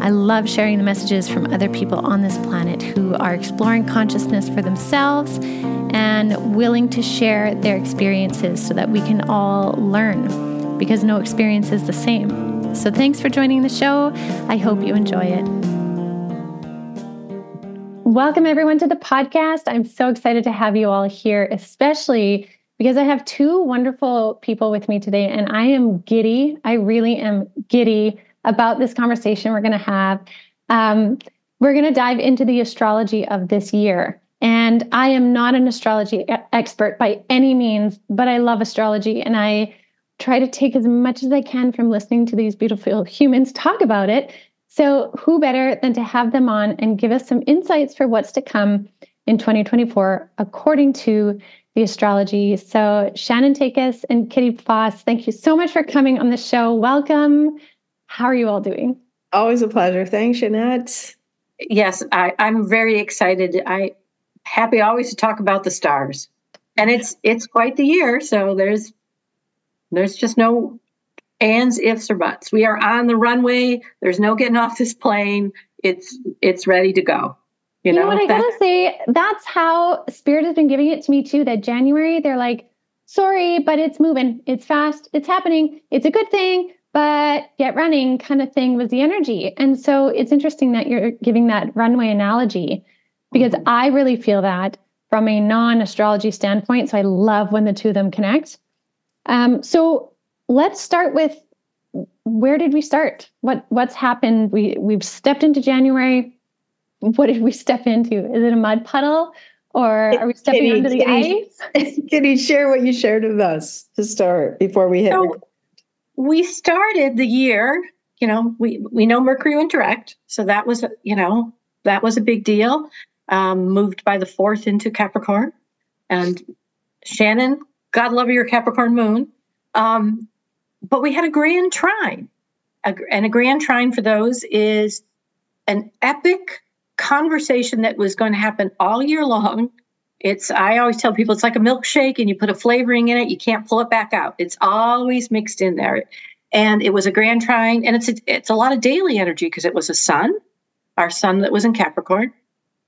I love sharing the messages from other people on this planet who are exploring consciousness for themselves and willing to share their experiences so that we can all learn because no experience is the same. So, thanks for joining the show. I hope you enjoy it. Welcome, everyone, to the podcast. I'm so excited to have you all here, especially because I have two wonderful people with me today, and I am giddy. I really am giddy about this conversation we're going to have. Um, we're going to dive into the astrology of this year. And I am not an astrology expert by any means, but I love astrology and I try to take as much as I can from listening to these beautiful humans talk about it so, who better than to have them on and give us some insights for what's to come in 2024 according to the astrology? So, Shannon Takacs and Kitty Foss, thank you so much for coming on the show. Welcome. How are you all doing? Always a pleasure. Thanks, Ginette. Yes, I, I'm very excited. I happy always to talk about the stars, and it's it's quite the year. So there's there's just no ands, ifs, or buts. We are on the runway. There's no getting off this plane. It's it's ready to go. You, you know, know, what I gotta say? That's how Spirit has been giving it to me too. That January, they're like, sorry, but it's moving. It's fast. It's happening. It's a good thing, but get running kind of thing was the energy. And so it's interesting that you're giving that runway analogy because mm-hmm. I really feel that from a non astrology standpoint. So I love when the two of them connect. Um, so let's start with where did we start? What what's happened? We we've stepped into January. What did we step into? Is it a mud puddle? Or are we stepping Kitty, into the Kitty, ice? Can you share what you shared with us to start before we hit? So, we started the year, you know, we we know Mercury went direct, so that was you know that was a big deal. Um, moved by the fourth into Capricorn, and Shannon, God love your Capricorn moon. Um, but we had a grand trine. and a grand trine for those is an epic conversation that was going to happen all year long. It's I always tell people it's like a milkshake and you put a flavoring in it, you can't pull it back out. It's always mixed in there. And it was a grand trine and it's a, it's a lot of daily energy because it was a sun, our sun that was in Capricorn,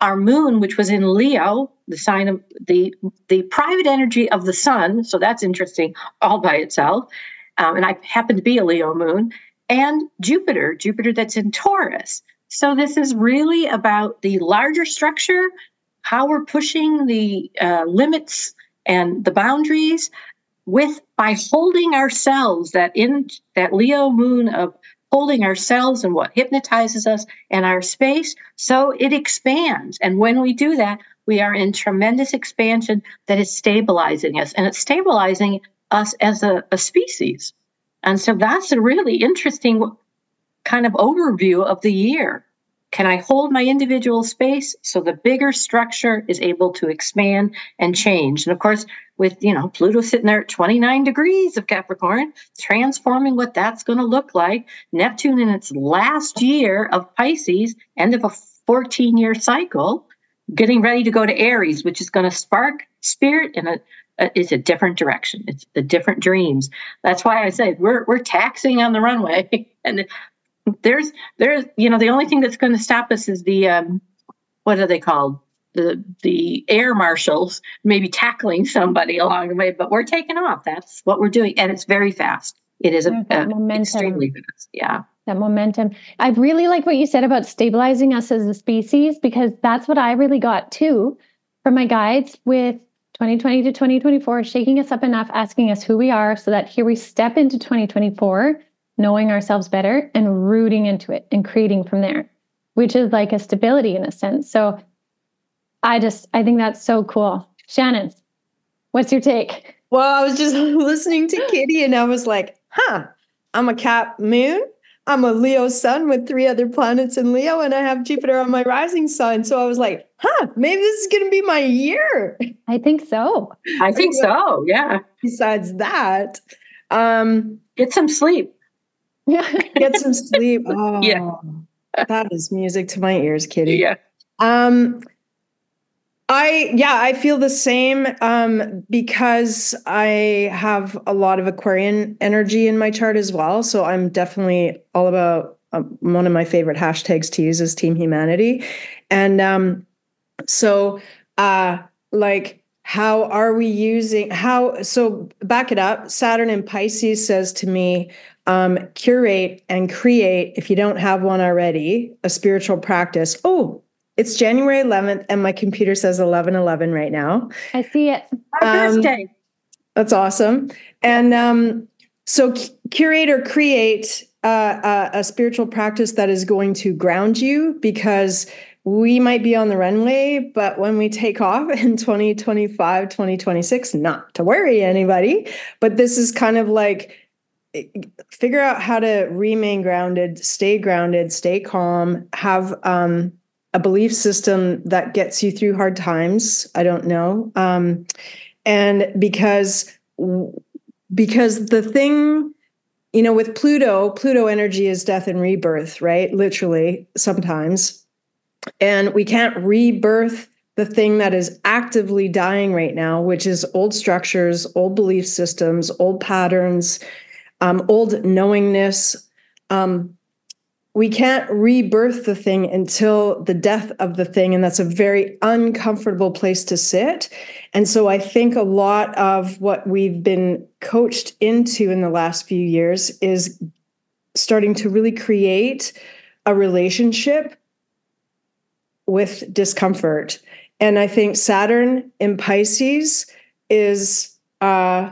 our moon which was in Leo, the sign of the the private energy of the sun, so that's interesting all by itself um, and I happen to be a Leo moon, and Jupiter, Jupiter that's in Taurus. So this is really about the larger structure, how we're pushing the uh, limits and the boundaries with by holding ourselves that in that Leo moon of holding ourselves and what hypnotizes us and our space so it expands and when we do that we are in tremendous expansion that is stabilizing us and it's stabilizing us as a, a species. And so that's a really interesting kind of overview of the year. Can I hold my individual space so the bigger structure is able to expand and change? And of course, with you know Pluto sitting there at 29 degrees of Capricorn, transforming what that's going to look like. Neptune in its last year of Pisces, end of a 14 year cycle, getting ready to go to Aries, which is going to spark spirit in a uh, it's a different direction. It's the different dreams. That's why I said we're we're taxing on the runway, and there's there's you know the only thing that's going to stop us is the um, what are they called the the air marshals maybe tackling somebody along the way, but we're taking off. That's what we're doing, and it's very fast. It is a, a momentum. extremely fast. Yeah that momentum. I really like what you said about stabilizing us as a species because that's what I really got too from my guides with 2020 to 2024, shaking us up enough, asking us who we are, so that here we step into 2024 knowing ourselves better and rooting into it and creating from there, which is like a stability in a sense. So I just, I think that's so cool. Shannon, what's your take? Well, I was just listening to Kitty and I was like, huh, I'm a cap moon, I'm a Leo sun with three other planets in Leo, and I have Jupiter on my rising sign. So I was like, huh, maybe this is going to be my year. I think so. I think so. Yeah. Besides that, um, get some sleep. get some sleep. Oh, yeah. that is music to my ears, Kitty. Yeah. Um, I yeah, I feel the same um, because I have a lot of Aquarian energy in my chart as well. So I'm definitely all about um, one of my favorite hashtags to use is Team Humanity, and um, so uh, like how are we using how so back it up saturn in pisces says to me um, curate and create if you don't have one already a spiritual practice oh it's January 11th, and my computer says 11 11 right now. I see it. Our um, birthday. That's awesome. And um, so, curate or create uh, uh, a spiritual practice that is going to ground you because we might be on the runway, but when we take off in 2025, 2026, not to worry anybody, but this is kind of like eh, figure out how to remain grounded, stay grounded, stay calm, have um, a belief system that gets you through hard times. I don't know. Um, and because because the thing you know with pluto pluto energy is death and rebirth right literally sometimes and we can't rebirth the thing that is actively dying right now which is old structures old belief systems old patterns um, old knowingness. Um, we can't rebirth the thing until the death of the thing and that's a very uncomfortable place to sit. And so i think a lot of what we've been coached into in the last few years is starting to really create a relationship with discomfort. And i think saturn in pisces is uh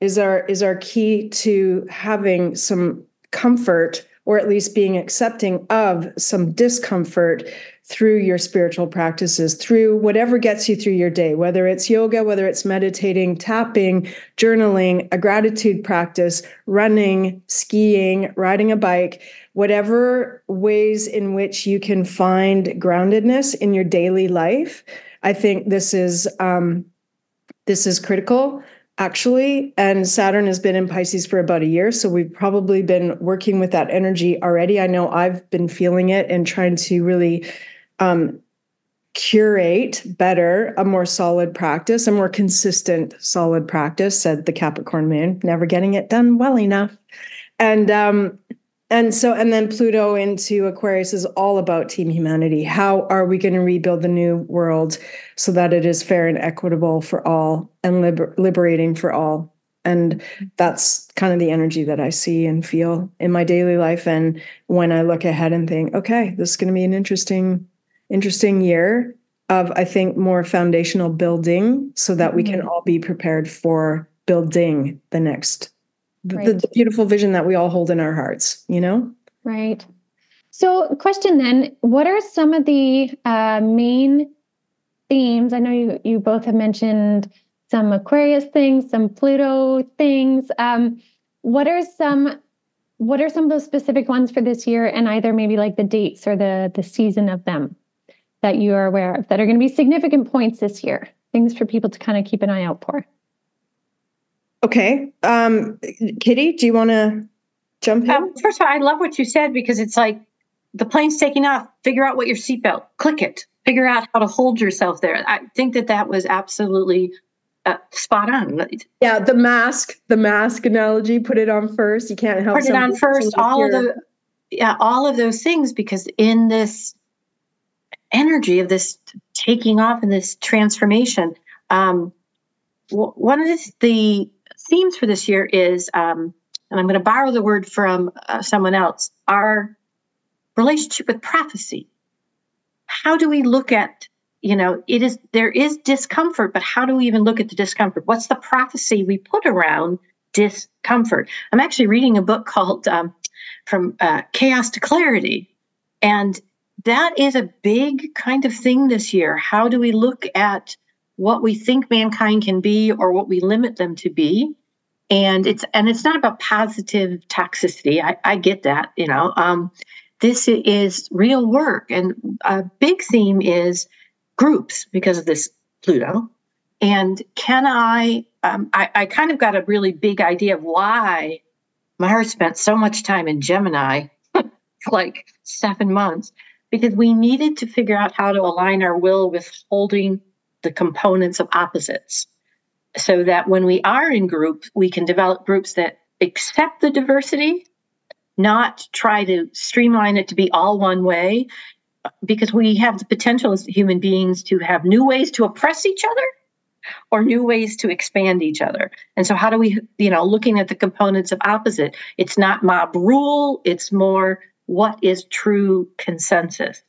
is our is our key to having some comfort or at least being accepting of some discomfort through your spiritual practices, through whatever gets you through your day, whether it's yoga, whether it's meditating, tapping, journaling, a gratitude practice, running, skiing, riding a bike, whatever ways in which you can find groundedness in your daily life. I think this is um, this is critical actually. And Saturn has been in Pisces for about a year. So we've probably been working with that energy already. I know I've been feeling it and trying to really um, curate better a more solid practice, a more consistent, solid practice, said the Capricorn moon, never getting it done well enough. And um, and so, and then Pluto into Aquarius is all about team humanity. How are we going to rebuild the new world so that it is fair and equitable for all and liber- liberating for all? And that's kind of the energy that I see and feel in my daily life. And when I look ahead and think, okay, this is going to be an interesting, interesting year of, I think, more foundational building so that we can mm-hmm. all be prepared for building the next right. the beautiful vision that we all hold in our hearts, you know? Right. So, question then what are some of the uh, main themes? I know you, you both have mentioned some Aquarius things, some Pluto things. Um, what are some what are some of those specific ones for this year and either maybe like the dates or the the season of them that you are aware of that are going to be significant points this year things for people to kind of keep an eye out for Okay. Um, Kitty, do you want to jump in? Um, first of all, I love what you said because it's like the plane's taking off. Figure out what your seatbelt. Click it. Figure out how to hold yourself there. I think that that was absolutely uh, spot on. Yeah, the mask, the mask analogy. Put it on first. You can't help. Put it on first. All of the, yeah, all of those things because in this energy of this taking off and this transformation, um, one of the, the themes for this year is, um, and I'm going to borrow the word from uh, someone else, our relationship with prophecy. How do we look at, you know, it is, there is discomfort, but how do we even look at the discomfort? What's the prophecy we put around discomfort? I'm actually reading a book called um, From uh, Chaos to Clarity. And that is a big kind of thing this year. How do we look at what we think mankind can be or what we limit them to be and it's and it's not about positive toxicity. I, I get that, you know. Um, this is real work, and a big theme is groups because of this Pluto. And can I, um, I, I kind of got a really big idea of why Mars spent so much time in Gemini, like seven months, because we needed to figure out how to align our will with holding the components of opposites so that when we are in groups, we can develop groups that accept the diversity, not try to streamline it to be all one way, because we have the potential as human beings to have new ways to oppress each other or new ways to expand each other. And so how do we, you know, looking at the components of opposite, it's not mob rule, it's more what is true consensus.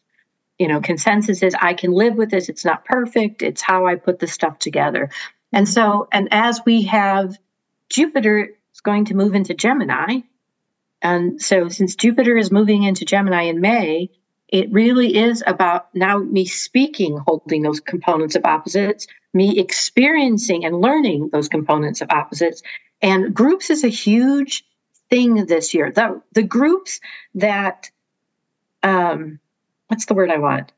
You know, consensus is I can live with this, it's not perfect, it's how I put the stuff together. And so, and as we have Jupiter is going to move into Gemini, and so since Jupiter is moving into Gemini in May, it really is about now me speaking, holding those components of opposites, me experiencing and learning those components of opposites. And groups is a huge thing this year. The, the groups that, um, what's the word I want,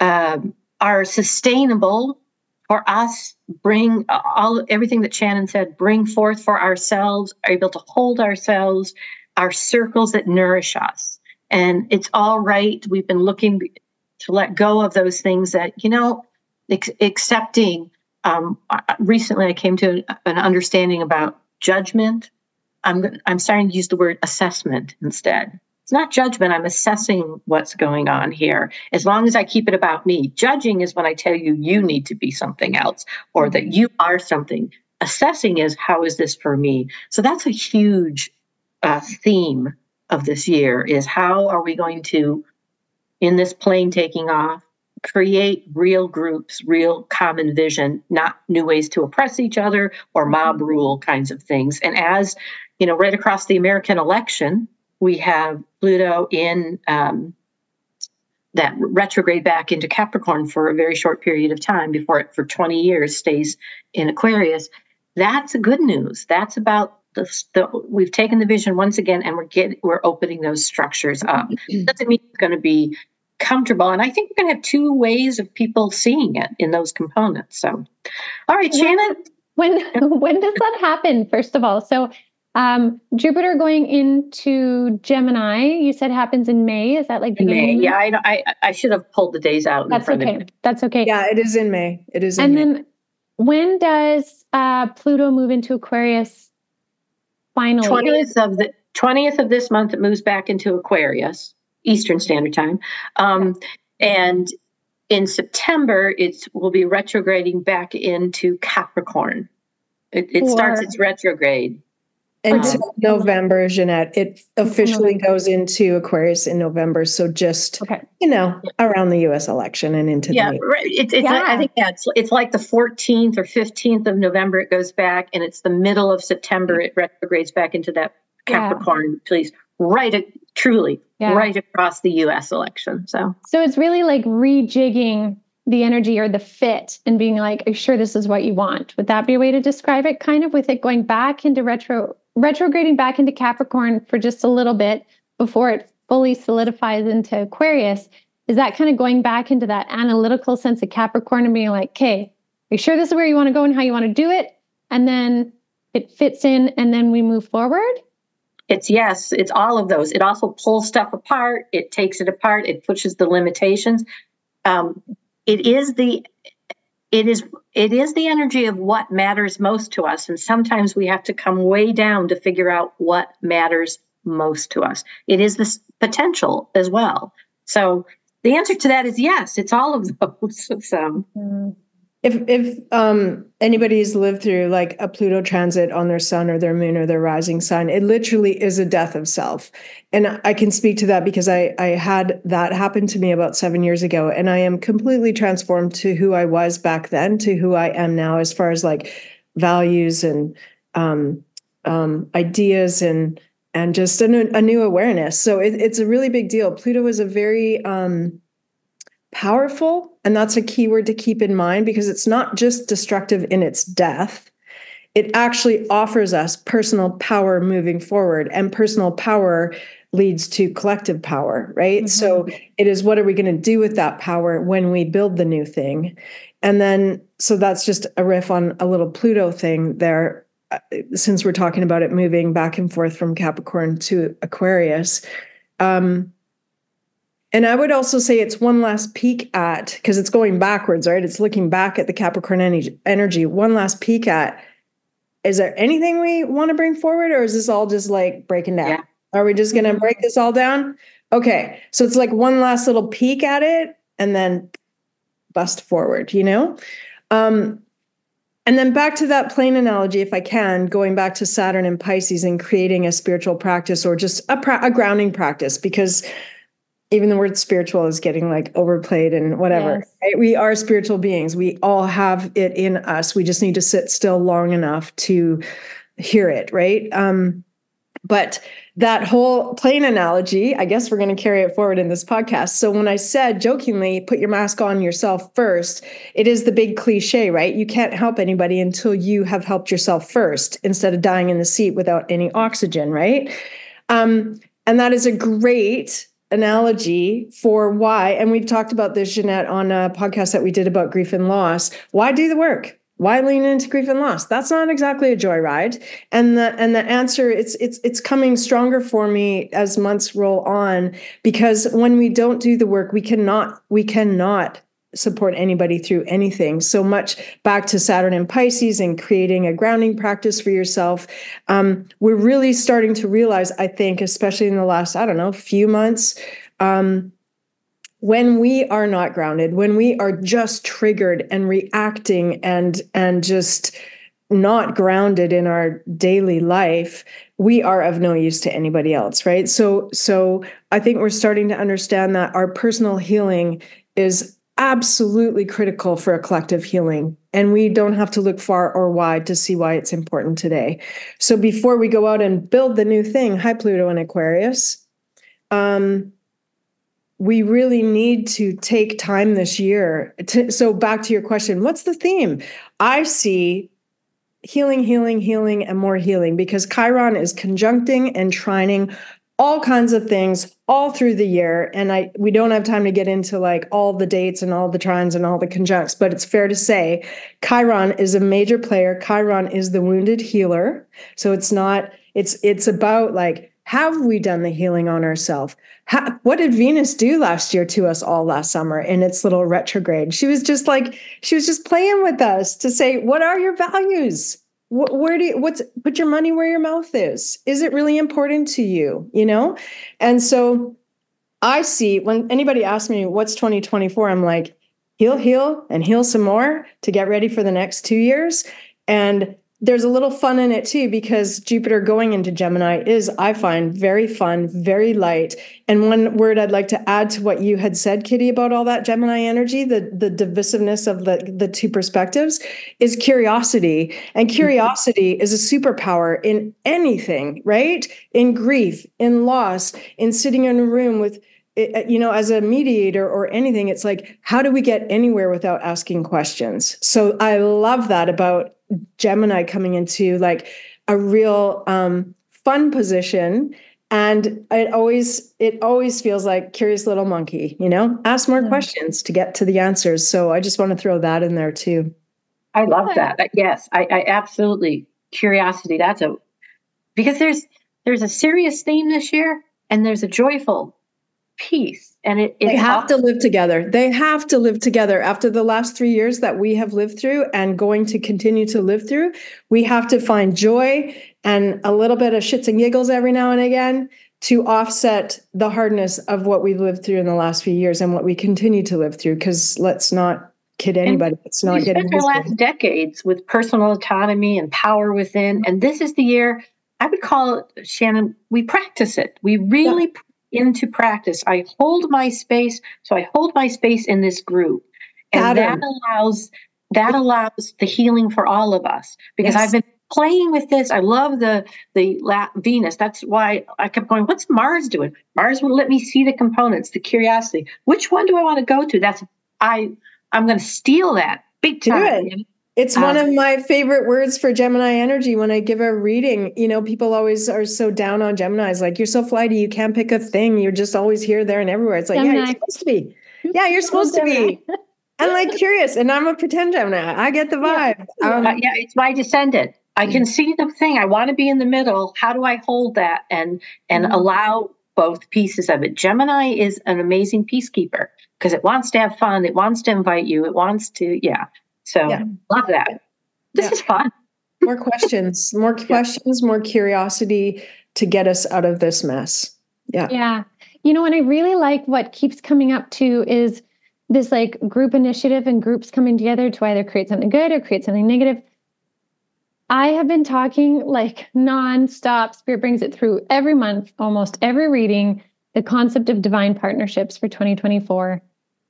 um, are sustainable for us, bring all everything that Shannon said, bring forth for ourselves, are able to hold ourselves, our circles that nourish us and it's all right. We've been looking to let go of those things that, you know, ex- accepting. Um, recently, I came to an understanding about judgment. I'm, I'm starting to use the word assessment instead. It's not judgment. I'm assessing what's going on here. As long as I keep it about me. Judging is when I tell you you need to be something else or that you are something. Assessing is how is this for me? So that's a huge uh, theme of this year is how are we going to, in this plane taking off, create real groups, real common vision, not new ways to oppress each other or mob rule kinds of things. And as you know, right across the American election, we have Pluto in um, that retrograde back into Capricorn for a very short period of time before it, for 20 years, stays in Aquarius. That's good news. That's about the, the, we've taken the vision once again and we're getting we're opening those structures up. Mm-hmm. Doesn't mean it's going to be comfortable. And I think we're going to have two ways of people seeing it in those components. So, all right, Shannon. When when does that happen? First of all, so um, Jupiter going into Gemini, you said happens in May. Is that like May? Yeah, I, I, I should have pulled the days out. That's okay. That's okay. Yeah, it is in May. It is. and May. then when does uh, Pluto move into Aquarius? finally 20th of the 20th of this month it moves back into aquarius eastern standard time um, and in september it will be retrograding back into capricorn it, it starts its retrograde until um, November, Ginette. It officially goes into Aquarius in November. So just okay. you know, around the U.S. election and into yeah, the right. It's, it's yeah. Like, I think yeah, it's like the 14th or 15th of November. It goes back, and it's the middle of September. It retrogrades back into that Capricorn. Yeah. Please, right, truly, yeah. right across the U.S. election. So, so it's really like rejigging the energy or the fit and being like, are you sure this is what you want? Would that be a way to describe it? Kind of with it going back into retro retrograding back into Capricorn for just a little bit before it fully solidifies into Aquarius, is that kind of going back into that analytical sense of Capricorn and being like, okay, are you sure this is where you want to go and how you want to do it? And then it fits in and then we move forward? It's yes, it's all of those. It also pulls stuff apart, it takes it apart, it pushes the limitations. Um, it is the it is it is the energy of what matters most to us. And sometimes we have to come way down to figure out what matters most to us. It is this potential as well. So the answer to that is yes it's all of those. So mm. If if um, anybody's lived through like a Pluto transit on their sun or their moon or their rising sign, it literally is a death of self. And I can speak to that because I I had that happen to me about seven years ago, and I am completely transformed to who I was back then to who I am now, as far as like values and um, um, ideas and and just a new, a new awareness. So it, it's a really big deal. Pluto is a very um, powerful. And that's a key word to keep in mind because it's not just destructive in its death, it actually offers us personal power moving forward and personal power leads to collective power right? Mm-hmm. so it is what are we going to do with that power when we build the new thing? And then so that's just a riff on a little pluto thing there uh, since we're talking about it moving back and forth from capricorn to aquarius. Um and I would also say it's one last peek at, because it's going backwards, right? It's looking back at the Capricorn energy, one last peek at, is there anything we want to bring forward or is this all just like breaking down? Yeah. Are we just going to mm-hmm. break this all down? Okay. So it's like one last little peek at it and then bust forward, you know? Um, and then back to that plane analogy, if I can, going back to Saturn and Pisces and creating a spiritual practice or just a, pra- a grounding practice, because even the word spiritual is getting like overplayed and whatever. Yes. Right? We are spiritual beings. We all have it in us. We just need to sit still long enough to hear it, right? Um, but that whole plane analogy, I guess we're going to carry it forward in this podcast. So when I said jokingly, put your mask on yourself first, it is the big cliche, right? You can't help anybody until you have helped yourself first instead of dying in the seat without any oxygen, right? Um, and that is a great analogy for why, and we've talked about this, Ginette, on a podcast that we did about grief and loss. Why do the work? Why lean into grief and loss? That's not exactly a joyride. And the and the answer it's it's it's coming stronger for me as months roll on because when we don't do the work, we cannot we cannot support anybody through anything. So much back to Saturn and Pisces and creating a grounding practice for yourself. Um, we're really starting to realize, I think, especially in the last, I don't know, few months, um, when we are not grounded, when we are just triggered and reacting and and just not grounded in our daily life we are of no use to anybody else right so so i think we're starting to understand that our personal healing is absolutely critical for a collective healing. And we don't have to look far or wide to see why it's important today. So before we go out and build the new thing, hi, Pluto and Aquarius, um, we really need to take time this year. To, so back to your question, what's the theme? I see healing, healing, healing, and more healing because Chiron is conjuncting and trining all kinds of things all through the year. And i we don't have time to get into like all the dates and all the trines and all the conjuncts but it's fair to say chiron is a major player. Chiron is the wounded healer. So it's not it's it's about like have we done the healing on ourselves what did venus do last year to us all last summer in its little retrograde? She was just like she was just playing with us to say what are your values where do you what's put your money where your mouth is. Is it really important to you you know? And so i see when anybody asks me what's 2024 i'm like heal heal and heal some more to get ready for the next two years. And there's a little fun in it too because Jupiter going into Gemini is, I find, very fun, very light. And one word I'd like to add to what you had said, Kitty, about all that Gemini energy, the the divisiveness of the the two perspectives, is curiosity. And mm-hmm. curiosity is a superpower in anything, right? In grief, in loss, in sitting in a room with you know, as a mediator or anything, it's like, how do we get anywhere without asking questions? So I love that about Gemini coming into like a real um, fun position. And it always it always feels like curious little monkey, you know, ask more yeah. questions to get to the answers. So I just want to throw that in there too. I love that. Yes, I, I absolutely curiosity. That's a because there's there's a serious theme this year and there's a joyful piece and it, they have to live together. They have to live together. After the last three years that we have lived through and going to continue to live through we have to find joy and a little bit of shits and giggles every now and again to offset the hardness of what we've lived through in the last few years and what we continue to live through because let's not kid anybody. And it's not getting our last decades with personal autonomy and power within and this is the year i would call it shannon we practice it. We really yeah into practice. I hold my space, so I hold my space in this group, and that allows that allows the healing for all of us because yes. I've been playing with this. I love the the La- Venus. That's why I kept going. What's Mars doing? Mars will let me see the components, the curiosity. Which one do I want to go to? That's I. I'm going to steal that big time. It's one um, of my favorite words for Gemini energy when I give a reading. You know, people always are so down on Gemini's, like, you're so flighty, you can't pick a thing. You're just always here, there, and everywhere. It's like, Gemini. yeah, you're supposed to be. Yeah, you're supposed to be. I'm like curious, and I'm a pretend Gemini. I get the vibe. Yeah, um, uh, yeah it's my descendant. I can see the thing. I want to be in the middle. How do I hold that and and mm-hmm. allow both pieces of it? Gemini is an amazing peacekeeper because it wants to have fun. It wants to invite you. It wants to, yeah. So yeah. love that. This yeah. is fun. more questions, more questions, more curiosity to get us out of this mess. Yeah. Yeah. You know, and I really like what keeps coming up too is this like group initiative and groups coming together to either create something good or create something negative. I have been talking like nonstop. Spirit brings it through every month, almost every reading, the concept of divine partnerships for 2024.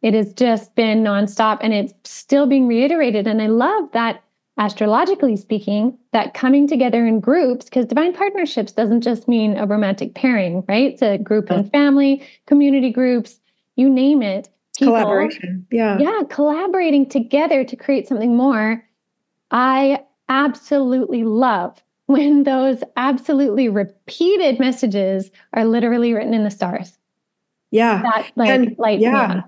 It has just been nonstop and it's still being reiterated. And I love that astrologically speaking, that coming together in groups, because divine partnerships doesn't just mean a romantic pairing, right? It's a group and family, community groups, you name it. People, collaboration. Yeah. Yeah. Collaborating together to create something more. I absolutely love when those absolutely repeated messages are literally written in the stars. Yeah. That like and, light. Yeah.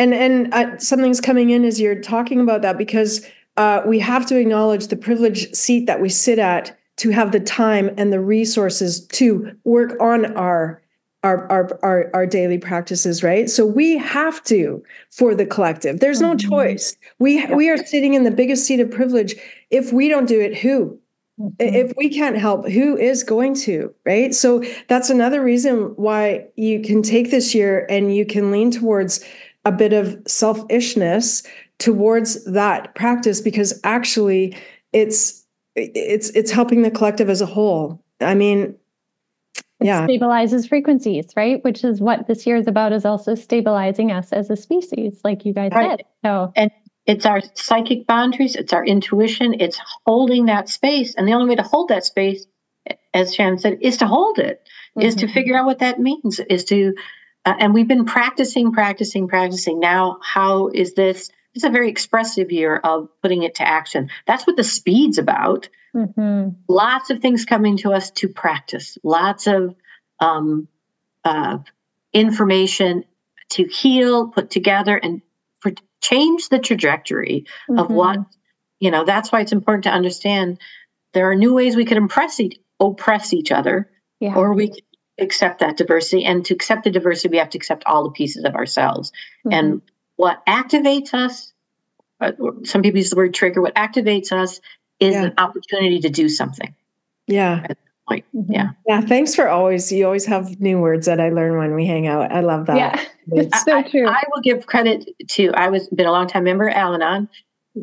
And and uh, something's coming in as you're talking about that because uh, we have to acknowledge the privileged seat that we sit at to have the time and the resources to work on our our, our our our daily practices right? So we have to for the collective. There's no mm-hmm. choice. We we are sitting in the biggest seat of privilege. If we don't do it who? Mm-hmm. if we can't help who is going to right? So that's another reason why you can take this year and you can lean towards a bit of selfishness towards that practice because actually it's it's it's helping the collective as a whole i mean it yeah. stabilizes frequencies, right? Which is what this year is about, is also stabilizing us as a species, like you guys right. said. So and it's our psychic boundaries, it's our intuition, it's holding that space. And the only way to hold that space, as Shannon said, is to hold it, mm-hmm. is to mm-hmm. figure out what that means, is to uh, and we've been practicing, practicing, practicing. Now, how is this? It's a very expressive year of putting it to action. That's what the speed's about. Mm-hmm. Lots of things coming to us to practice, lots of um, uh, information to heal, put together, and for, change the trajectory mm-hmm. of what, you know, that's why it's important to understand there are new ways we could impress each, oppress each other, yeah. or we accept that diversity. And to accept the diversity, we have to accept all the pieces of ourselves. Mm-hmm. And what activates us, uh, some people use the word trigger, what activates us is yeah. an opportunity to do something. Yeah. Mm-hmm. Yeah. Yeah. Thanks for always, you always have new words that I learn when we hang out. I love that. Yeah. It's so true. I, I, will give credit to, I was been a long time member Al Anon.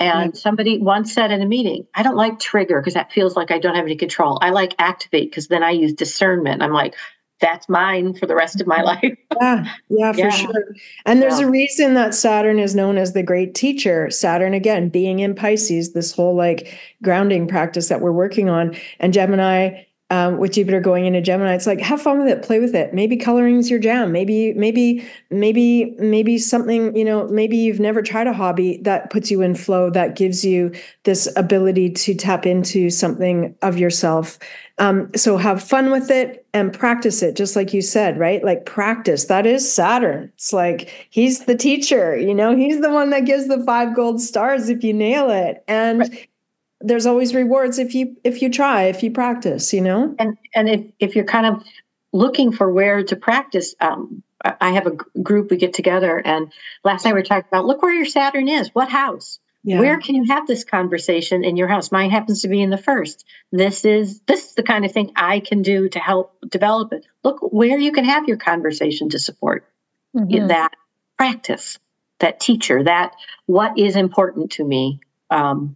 And yeah. somebody once said in a meeting, I don't like trigger because that feels like I don't have any control. I like activate because then I use discernment. I'm like, that's mine for the rest of my life. yeah, yeah, for yeah. sure. And there's yeah. a reason that Saturn is known as the great teacher. Saturn, again, being in Pisces, this whole like grounding practice that we're working on, and Gemini um, with Jupiter going into Gemini, it's like have fun with it, play with it. Maybe coloring is your jam. Maybe, maybe, maybe, maybe something. You know, maybe you've never tried a hobby that puts you in flow, that gives you this ability to tap into something of yourself. Um, so have fun with it and practice it, just like you said, right? Like practice. That is Saturn. It's like he's the teacher. You know, he's the one that gives the five gold stars if you nail it, and. Right there's always rewards if you if you try if you practice you know? And and if if you're kind of looking for where to practice um i have a group we get together and last night we were talking about look where your saturn is. What house? Yeah. where can you have this conversation in your house? Mine happens to be in the first. This is this is the kind of thing i can do to help develop it. Look where you can have your conversation to support mm-hmm. in that practice that teacher that what is important to me um,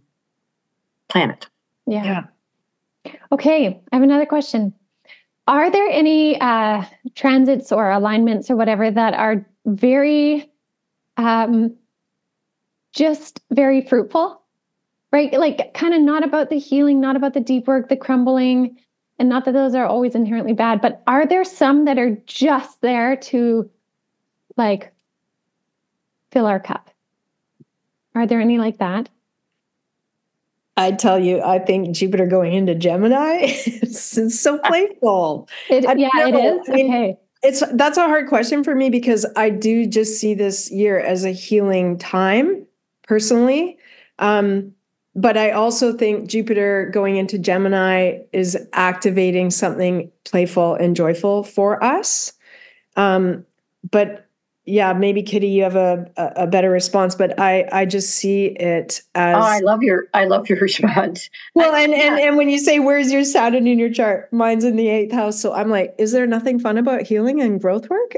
planet. Yeah. yeah. Okay, I have another question. Are there any uh, transits or alignments or whatever that are very, um, just very fruitful? Right? Like, kind of not about the healing, not about the deep work, the crumbling, and not that those are always inherently bad, but are there some that are just there to like fill our cup? Are there any like that? I tell you, I think Jupiter going into Gemini is so playful. It, yeah, know. it is. I mean, okay. It's that's a hard question for me because I do just see this year as a healing time personally. Um, but I also think Jupiter going into Gemini is activating something playful and joyful for us. Um, but yeah, maybe Kitty, you have a, a better response, but I I just see it as. Oh, I love your I love your response. Well, and and and when you say where's your Saturn in your chart, mine's in the eighth house, so I'm like, is there nothing fun about healing and growth work?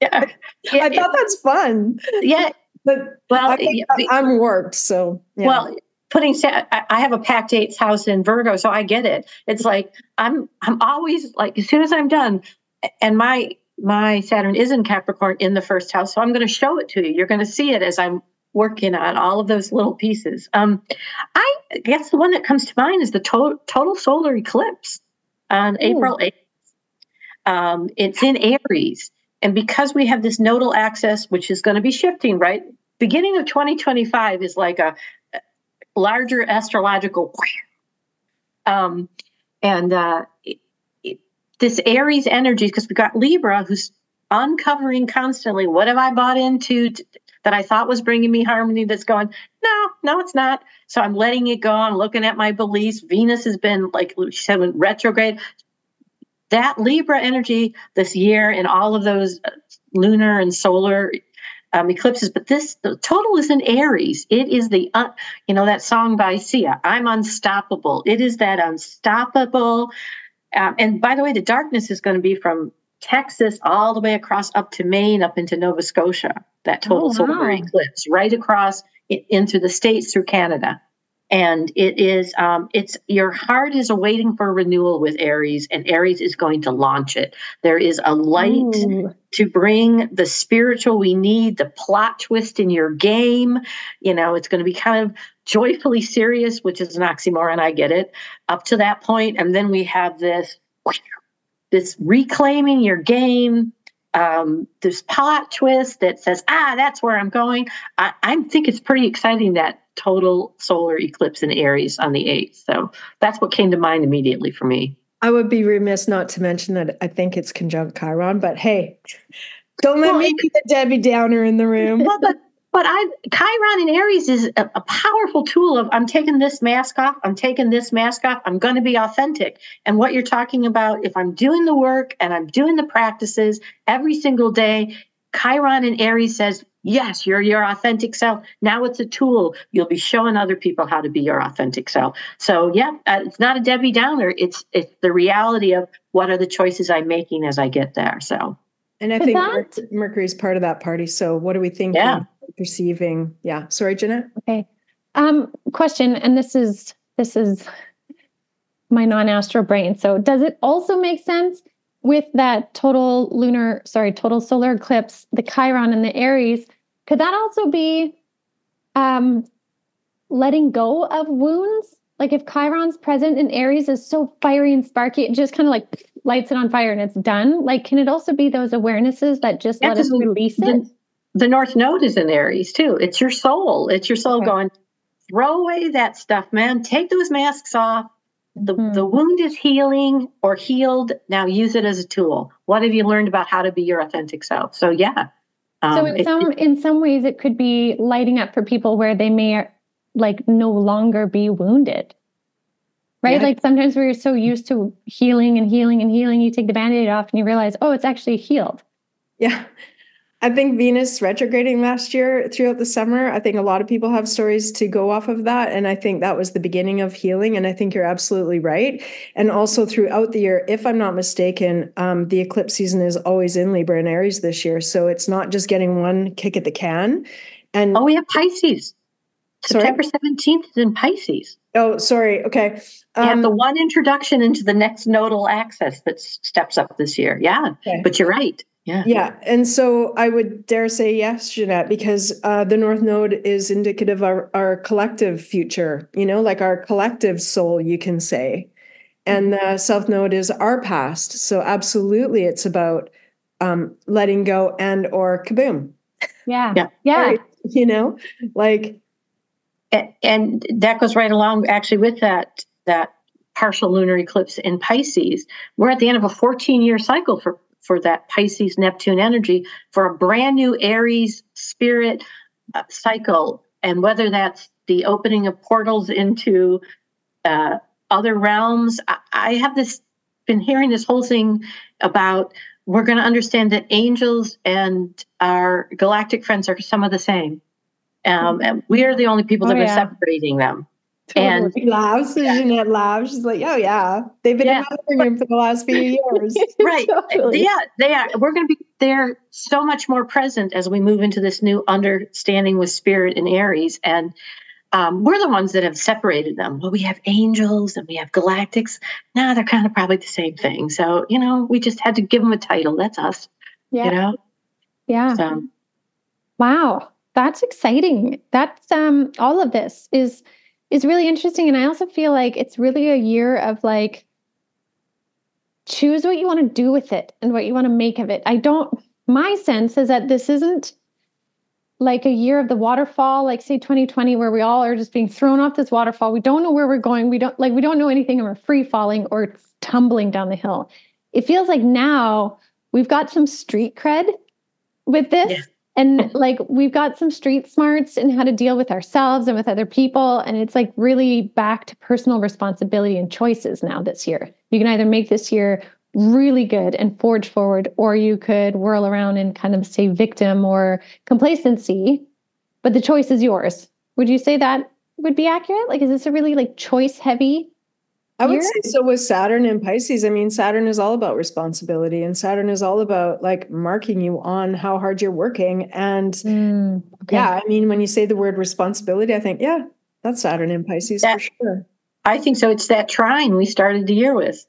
Yeah, yeah I thought that's fun. Yeah, but well, I am warped, so yeah. well putting i have a packed eighth house in virgo so i get it it's like i'm i'm always like as soon as i'm done and my my saturn is in capricorn in the first house so i'm going to show it to you. You're going to see it as i'm working on all of those little pieces. Um i guess the one that comes to mind is the total, total solar eclipse on Ooh. april 8th um, it's in aries and because we have this nodal axis which is going to be shifting right? Beginning of 2025 is like a larger astrological um, and uh, this aries energy because we've got libra who's uncovering constantly what have i bought into t- that i thought was bringing me harmony that's going no no it's not so i'm letting it go i'm looking at my beliefs venus has been like she said retrograde that libra energy this year and all of those uh, lunar and solar um, eclipses, but this total is in Aries. It is the uh, you know that song by Sia. I'm unstoppable. It is that unstoppable. Um, and by the way, the darkness is going to be from Texas all the way across up to Maine, up into Nova Scotia. That total oh, wow. solar eclipse, right across into the states through Canada and it is um, it's your heart is awaiting for renewal with aries and aries is going to launch it there is a light Ooh. to bring the spiritual we need the plot twist in your game you know it's going to be kind of joyfully serious which is an oxymoron i get it up to that point and then we have this this reclaiming your game um, this plot twist that says, ah, that's where I'm going. I, I think it's pretty exciting that total solar eclipse in Aries on the 8th. So that's what came to mind immediately for me. I would be remiss not to mention that I think it's conjunct Chiron, but hey, don't let well, me be the Debbie Downer in the room. Well, but but I Chiron and Aries is a, a, powerful tool of I'm taking this mask off, I'm taking this mask off, I'm going to be authentic. And what you're talking about, if I'm doing the work and I'm doing the practices every single day, Chiron and Aries says, Yes, you're your authentic self. Now it's a tool. You'll be showing other people how to be your authentic self. So, yeah, uh, it's not a Debbie Downer. It's it's the reality of what are the choices I'm making as I get there. So, and I think that, Mercury is part of that party. So, what do we think? Yeah. Perceiving. Yeah. Sorry, Ginette. Okay. Um, question, and this is this is my non-astral brain. So, does it also make sense with that total lunar, sorry, total solar eclipse, the Chiron and the Aries, could that also be um, letting go of wounds? Like if Chiron's present and Aries is so fiery and sparky, it just kind of like lights it on fire and it's done. Like, can it also be those awarenesses that just yeah, let us release the, it? The North Node is in Aries too. It's your soul. It's your soul okay. going, throw away that stuff, man. Take those masks off the, mm-hmm. the wound is healing or healed. Now use it as a tool. What have you learned about how to be your authentic self? So yeah. Um, so in it, some it, in some ways it could be lighting up for people where they may like no longer be wounded. Right? Yeah. Like sometimes we're so used to healing and healing and healing, you take the band-aid off and you realize, oh, it's actually healed. Yeah. I think Venus retrograding last year throughout the summer, I think a lot of people have stories to go off of that. And I think that was the beginning of healing. And I think you're absolutely right. And also throughout the year, if I'm not mistaken, um, the eclipse season is always in Libra and Aries this year. So it's not just getting one kick at the can. And oh, we have Pisces. September 17th is in Pisces. Oh, sorry. Okay. Um, the one introduction into the next nodal axis that steps up this year. Yeah. Okay. But you're right. Yeah. Yeah. And so I would dare say yes, Ginette, because uh, the North Node is indicative of our, our collective future, you know, like our collective soul, you can say. And the South Node is our past. So absolutely it's about um, letting go and or kaboom. Yeah. Yeah. Yeah. you know, like and, and that goes right along actually with that that partial lunar eclipse in Pisces. We're at the end of a 14 year cycle for for that Pisces Neptune energy for a brand new Aries spirit uh, cycle, and whether that's the opening of portals into uh, other realms. I, I have this been hearing this whole thing about we're going to understand that angels and our galactic friends are some of the same. Um, and we are the only people oh, that yeah. are separating them. Totally. And laughs. Yeah. Ginette laughs. She's like, "Oh yeah, they've been yeah. in my room for the last few years." right? totally. Yeah, they are. We're going to be there so much more present as we move into this new understanding with Spirit and Aries, and um, we're the ones that have separated them. Well, we have angels and we have galactics. Now they're kind of probably the same thing. So you know, we just had to give them a title. That's us. Yeah. You know. Yeah. So. Wow, that's exciting. That's um, all of this is is really interesting. And I also feel like it's really a year of like, choose what you want to do with it and what you want to make of it. I don't, my sense is that this isn't like a year of the waterfall, like say 2020, where we all are just being thrown off this waterfall. We don't know where we're going. We don't like, we don't know anything and we're free falling or tumbling down the hill. It feels like now we've got some street cred with this. Yeah and like we've got some street smarts in how to deal with ourselves and with other people and it's like really back to personal responsibility and choices now this year. You can either make this year really good and forge forward or you could whirl around and kind of say victim or complacency but the choice is yours. Would you say that would be accurate? Like is this a really like choice heavy I would say so with Saturn and Pisces. I mean, Saturn is all about responsibility and Saturn is all about like marking you on how hard you're working. And mm, okay. yeah, I mean, when you say the word responsibility, I think, yeah, that's Saturn and Pisces that, for sure. I think so. It's that trine we started the year with.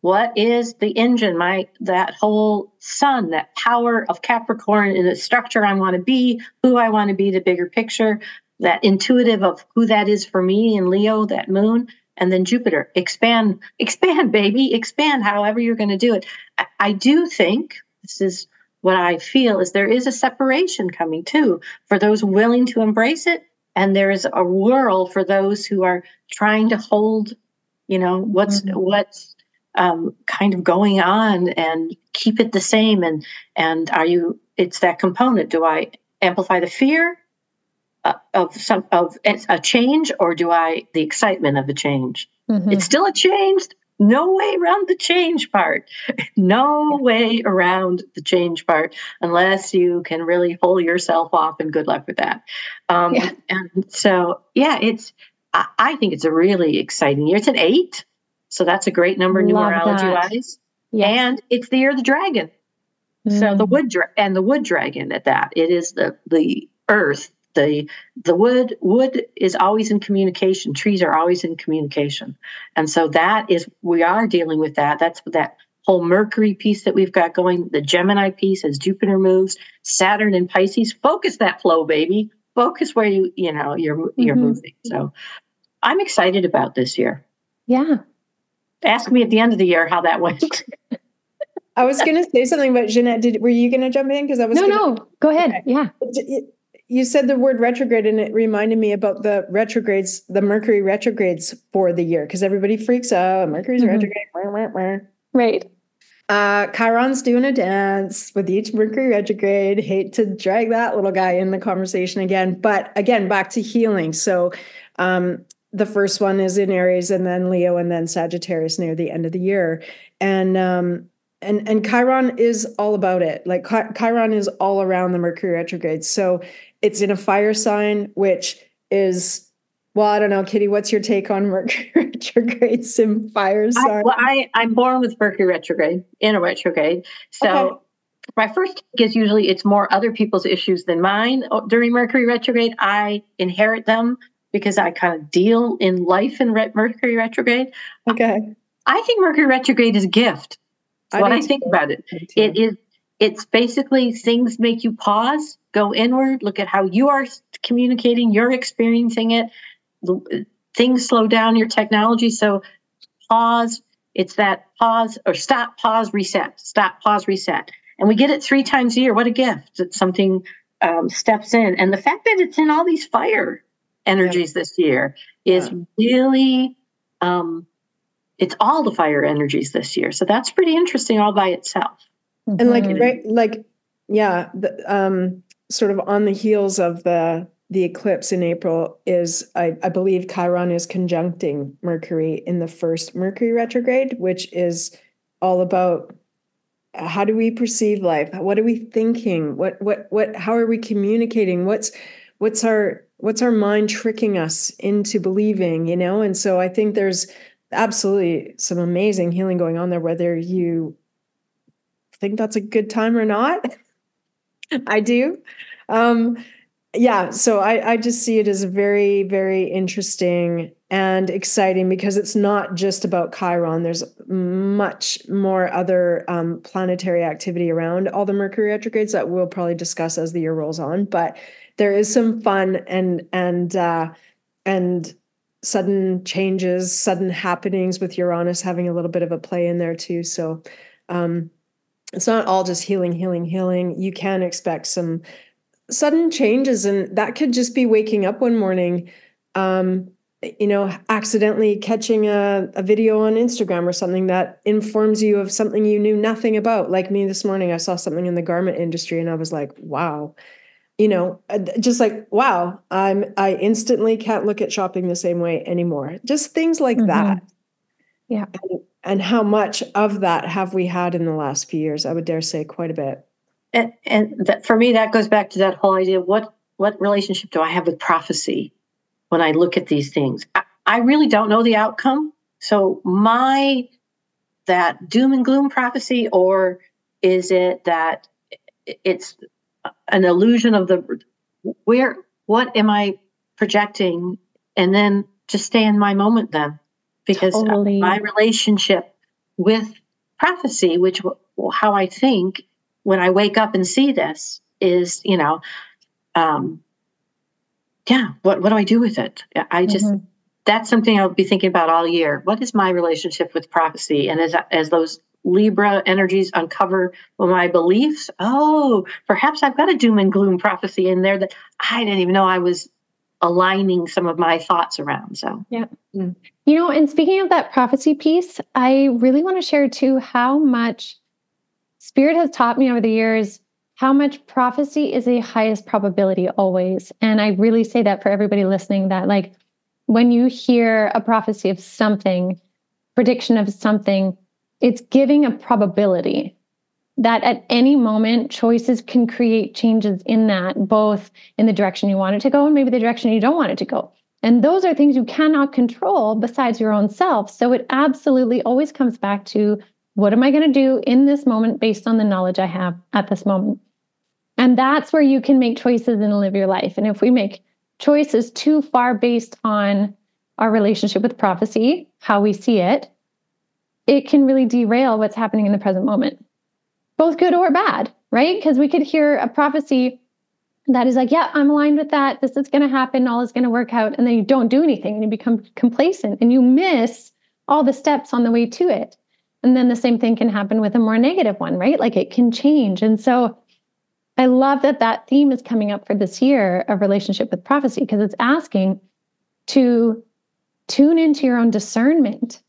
What is the engine? My that whole sun, that power of Capricorn in the structure I want to be, who I want to be, the bigger picture, that intuitive of who that is for me in Leo, that moon and then Jupiter. Expand, expand, baby, expand, however you're going to do it. I, I, do think this is what I feel is there is a separation coming too for those willing to embrace it. And there is a world for those who are trying to hold, you know, what's mm-hmm. what's um, kind of going on and keep it the same. And and are you? It's that component. Do I amplify the fear uh, of some of a change or do I the excitement of a change? Mm-hmm. It's still a change. No way around the change part. No way around the change part unless you can really pull yourself off and good luck with that. Um, yeah. And so, yeah, it's, I, I, think it's a really exciting year. It's an eight. So that's a great number numerology wise. Yes. And it's the year of the dragon. Mm. So the mm. wood dra- and the wood dragon at that. It is the the earth the the wood wood is always in communication trees are always in communication and so that is we are dealing with that that's that whole mercury piece that we've got going the gemini piece as jupiter moves saturn and pisces focus that flow baby focus where you you know you're you're mm-hmm. moving so i'm excited about this year yeah ask me at the end of the year how that went I was going to say something, but Ginette, did were you going to jump in? Because I was no, gonna, no. Go ahead. Okay. Yeah you said the word retrograde and it reminded me about the retrogrades the mercury retrogrades for the year because everybody freaks out mercury's mm-hmm. retrograde right. Uh chiron's doing a dance with each mercury retrograde. Hate to drag that little guy in the conversation again but again back to healing. So um the first one is in aries and then leo and then sagittarius near the end of the year. And um and and chiron is all about it. Like chiron is all around the mercury retrograde. So it's in a fire sign, which is well, I don't know, Kitty. What's your take on Mercury retrograde in fire sign? I, well, I I'm born with Mercury retrograde in a retrograde, so. Okay. My first take is usually it's more other people's issues than mine oh, during Mercury retrograde. I inherit them because I kind of deal in life in re- Mercury retrograde. Okay. I think Mercury retrograde is a gift. I what I think about it. It is it's basically things make you pause, go inward, look at how you are communicating, you're experiencing it. Things slow down your technology. So pause. It's that pause or stop, pause, reset, stop, pause, reset. And we get it three times a year. What a gift that something um, steps in. And the fact that it's in all these fire energies yeah. this year is yeah. really um, it's all the fire energies this year. So that's pretty interesting all by itself. Mm-hmm. And like right, like yeah, the, um, sort of on the heels of the the eclipse in April is I, I believe Chiron is conjuncting Mercury in the first Mercury retrograde, which is all about how do we perceive life? What are we thinking? What what what how are we communicating? What's what's our what's our mind tricking us into believing, you know? And so I think there's absolutely some amazing healing going on there, whether you think that's a good time or not. I do. Um, yeah, so I, I just see it as very, very interesting and exciting because it's not just about Chiron. There's much more other um, planetary activity around all the Mercury retrogrades that we'll probably discuss as the year rolls on. But there is some fun and and uh, and sudden changes, sudden happenings with Uranus having a little bit of a play in there too. So um, it's not all just healing, healing, healing. You can expect some sudden changes, and that could just be waking up one morning. Um, you know, accidentally catching a, a video on Instagram or something that informs you of something you knew nothing about. Like me this morning, I saw something in the garment industry and I was like, wow, you know uh, just like wow i'm i instantly can't look at shopping the same way anymore just things like mm-hmm. that yeah and, and, how much of that have we had in the last few years? I would dare say quite a bit. And, and that, for me that goes back to that whole idea what what relationship do i have with prophecy when i look at these things? I, I really don't know the outcome. So my that doom and gloom prophecy or is it that it's an illusion of the where what am I projecting, and then just stay in my moment then, because totally. my relationship with prophecy, which how I think when I wake up and see this is, you know, um, yeah, what what do I do with it? I just mm-hmm. that's something I'll be thinking about all year. What is my relationship with prophecy? And as as those Libra energies uncover my beliefs. Oh, perhaps I've got a doom and gloom prophecy in there that I didn't even know I was aligning some of my thoughts around. So, yeah. Mm. You know, and speaking of that prophecy piece, I really want to share too how much Spirit has taught me over the years how much prophecy is the highest probability always. And I really say that for everybody listening that, like, when you hear a prophecy of something, prediction of something, it's giving a probability that at any moment choices can create changes in that both in the direction you want it to go and maybe the direction you don't want it to go. And those are things you cannot control besides your own self. So it absolutely always comes back to what am i going to do in this moment based on the knowledge i have at this moment? And that's where you can make choices and live your life. And if we make choices too far based on our relationship with prophecy how we see it it can really derail what's happening in the present moment, both good or bad, right? Because we could hear a prophecy that is like, yeah, I'm aligned with that. This is going to happen. All is going to work out. And then you don't do anything and you become complacent and you miss all the steps on the way to it. And then the same thing can happen with a more negative one, right? Like it can change. And so I love that that theme is coming up for this year of relationship with prophecy because it's asking to tune into your own discernment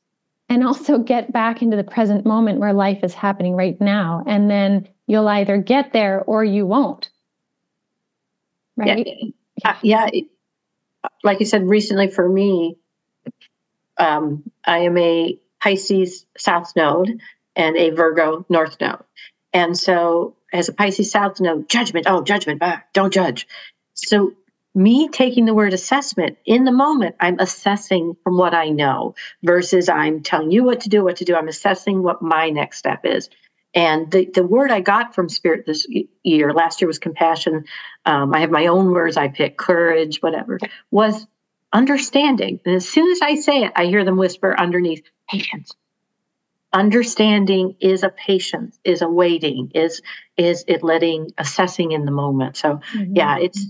and also get back into the present moment where life is happening right now. And then you'll either get there or you won't. Right? Yeah. yeah. Like you said recently, for me, um, I am a Pisces South Node and a Virgo North Node. And so, as a Pisces South Node, judgment, oh, judgment, ah, don't judge. So, me taking the word assessment in the moment, I'm assessing from what I know versus I'm telling you what to do, what to do. I'm assessing what my next step is. And the, the word I got from Spirit this year, last year was compassion. Um, I have my own words I pick, courage, whatever, was understanding. And as soon as I say it, I hear them whisper underneath patience. Understanding is a patience, is a waiting, is is it letting assessing in the moment. So mm-hmm. yeah, it's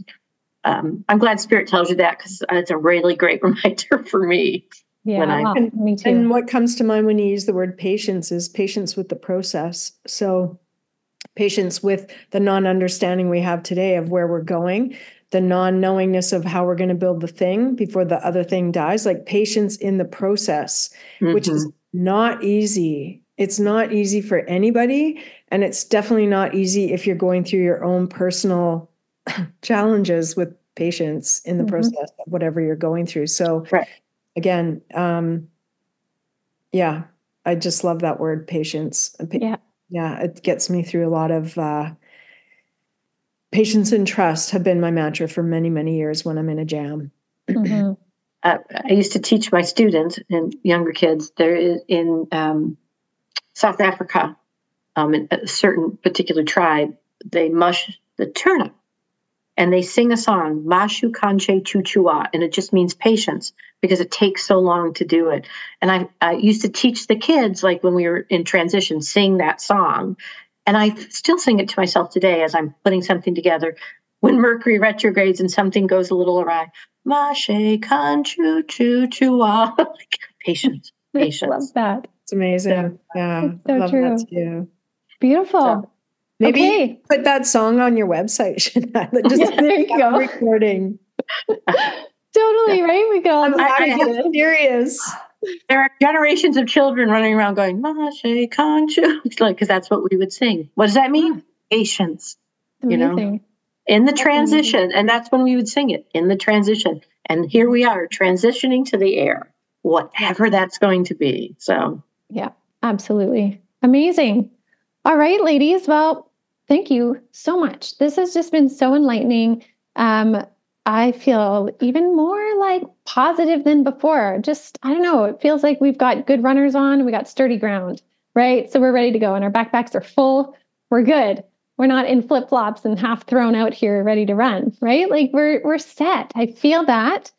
um, I'm glad Spirit tells you that because it's a really great reminder for me. Yeah, I, and, me too. And what comes to mind when you use the word patience is patience with the process. So, patience with the non understanding we have today of where we're going. the non-knowingness of how we're going to build the thing before the other thing dies like patience in the process mm-hmm. which is mm-hmm. not easy it's not easy for anybody and it's definitely not easy if you're going through your own personal challenges with patience in the mm-hmm. process of whatever you're going through so right. again um yeah i just love that word patience yeah yeah it gets me through a lot of uh patience and trust have been my mantra for many many years when i'm in a jam mm-hmm. uh, i used to teach my students and younger kids there is in um, south africa um, in a certain particular tribe they mush the turnip and they sing a song mashu kanche chuchua and it just means patience because it takes so long to do it and I, I used to teach the kids like when we were in transition sing that song and I still sing it to myself today as I'm putting something together. When Mercury retrogrades and something goes a little awry, Mashe kan choo choo choo like patience, patience. Love that. It's amazing. Yeah, so love true. that too. Beautiful. So, maybe okay. put that song on your website, Just there you go. Recording. totally right. We go. I'm, I'm serious there are generations of children running around going, Mashe Conchu. like, because that's what we would sing. What does that mean? Patience. You know, in the transition. And that's when we would sing it in the transition. And here we are transitioning to the air, whatever that's going to be. So, yeah, absolutely. Amazing. All right, ladies. Well, thank you so much. This has just been so enlightening. Um, I feel even more like positive than before. Just, I don't know, it feels like we've got good runners on, we got sturdy ground, right? So we're ready to go and our backpacks are full. We're good. We're not in flip-flops and half thrown out here ready to run, right? Like we're we're set. I feel that.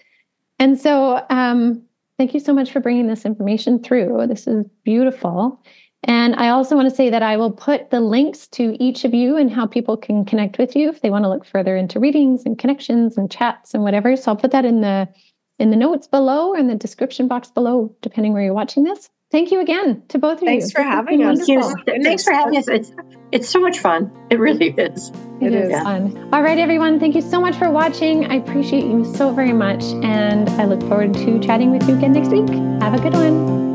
And so um thank you so much for bringing this information through. This is beautiful. And I also want to say that I will put the links to each of you and how people can connect with you if they want to look further into readings and connections and chats and whatever. So I'll put that in the in the notes below or in the description box below, depending where you're watching this. Thank you again to both of you. Thanks. For having us. Thank you. Thanks for having us. It's it's so much fun. It really is. it, it is, is fun. All right, everyone. Thank you so much for watching. I appreciate you so very much. And I look forward to chatting with you again next week. Have a good one.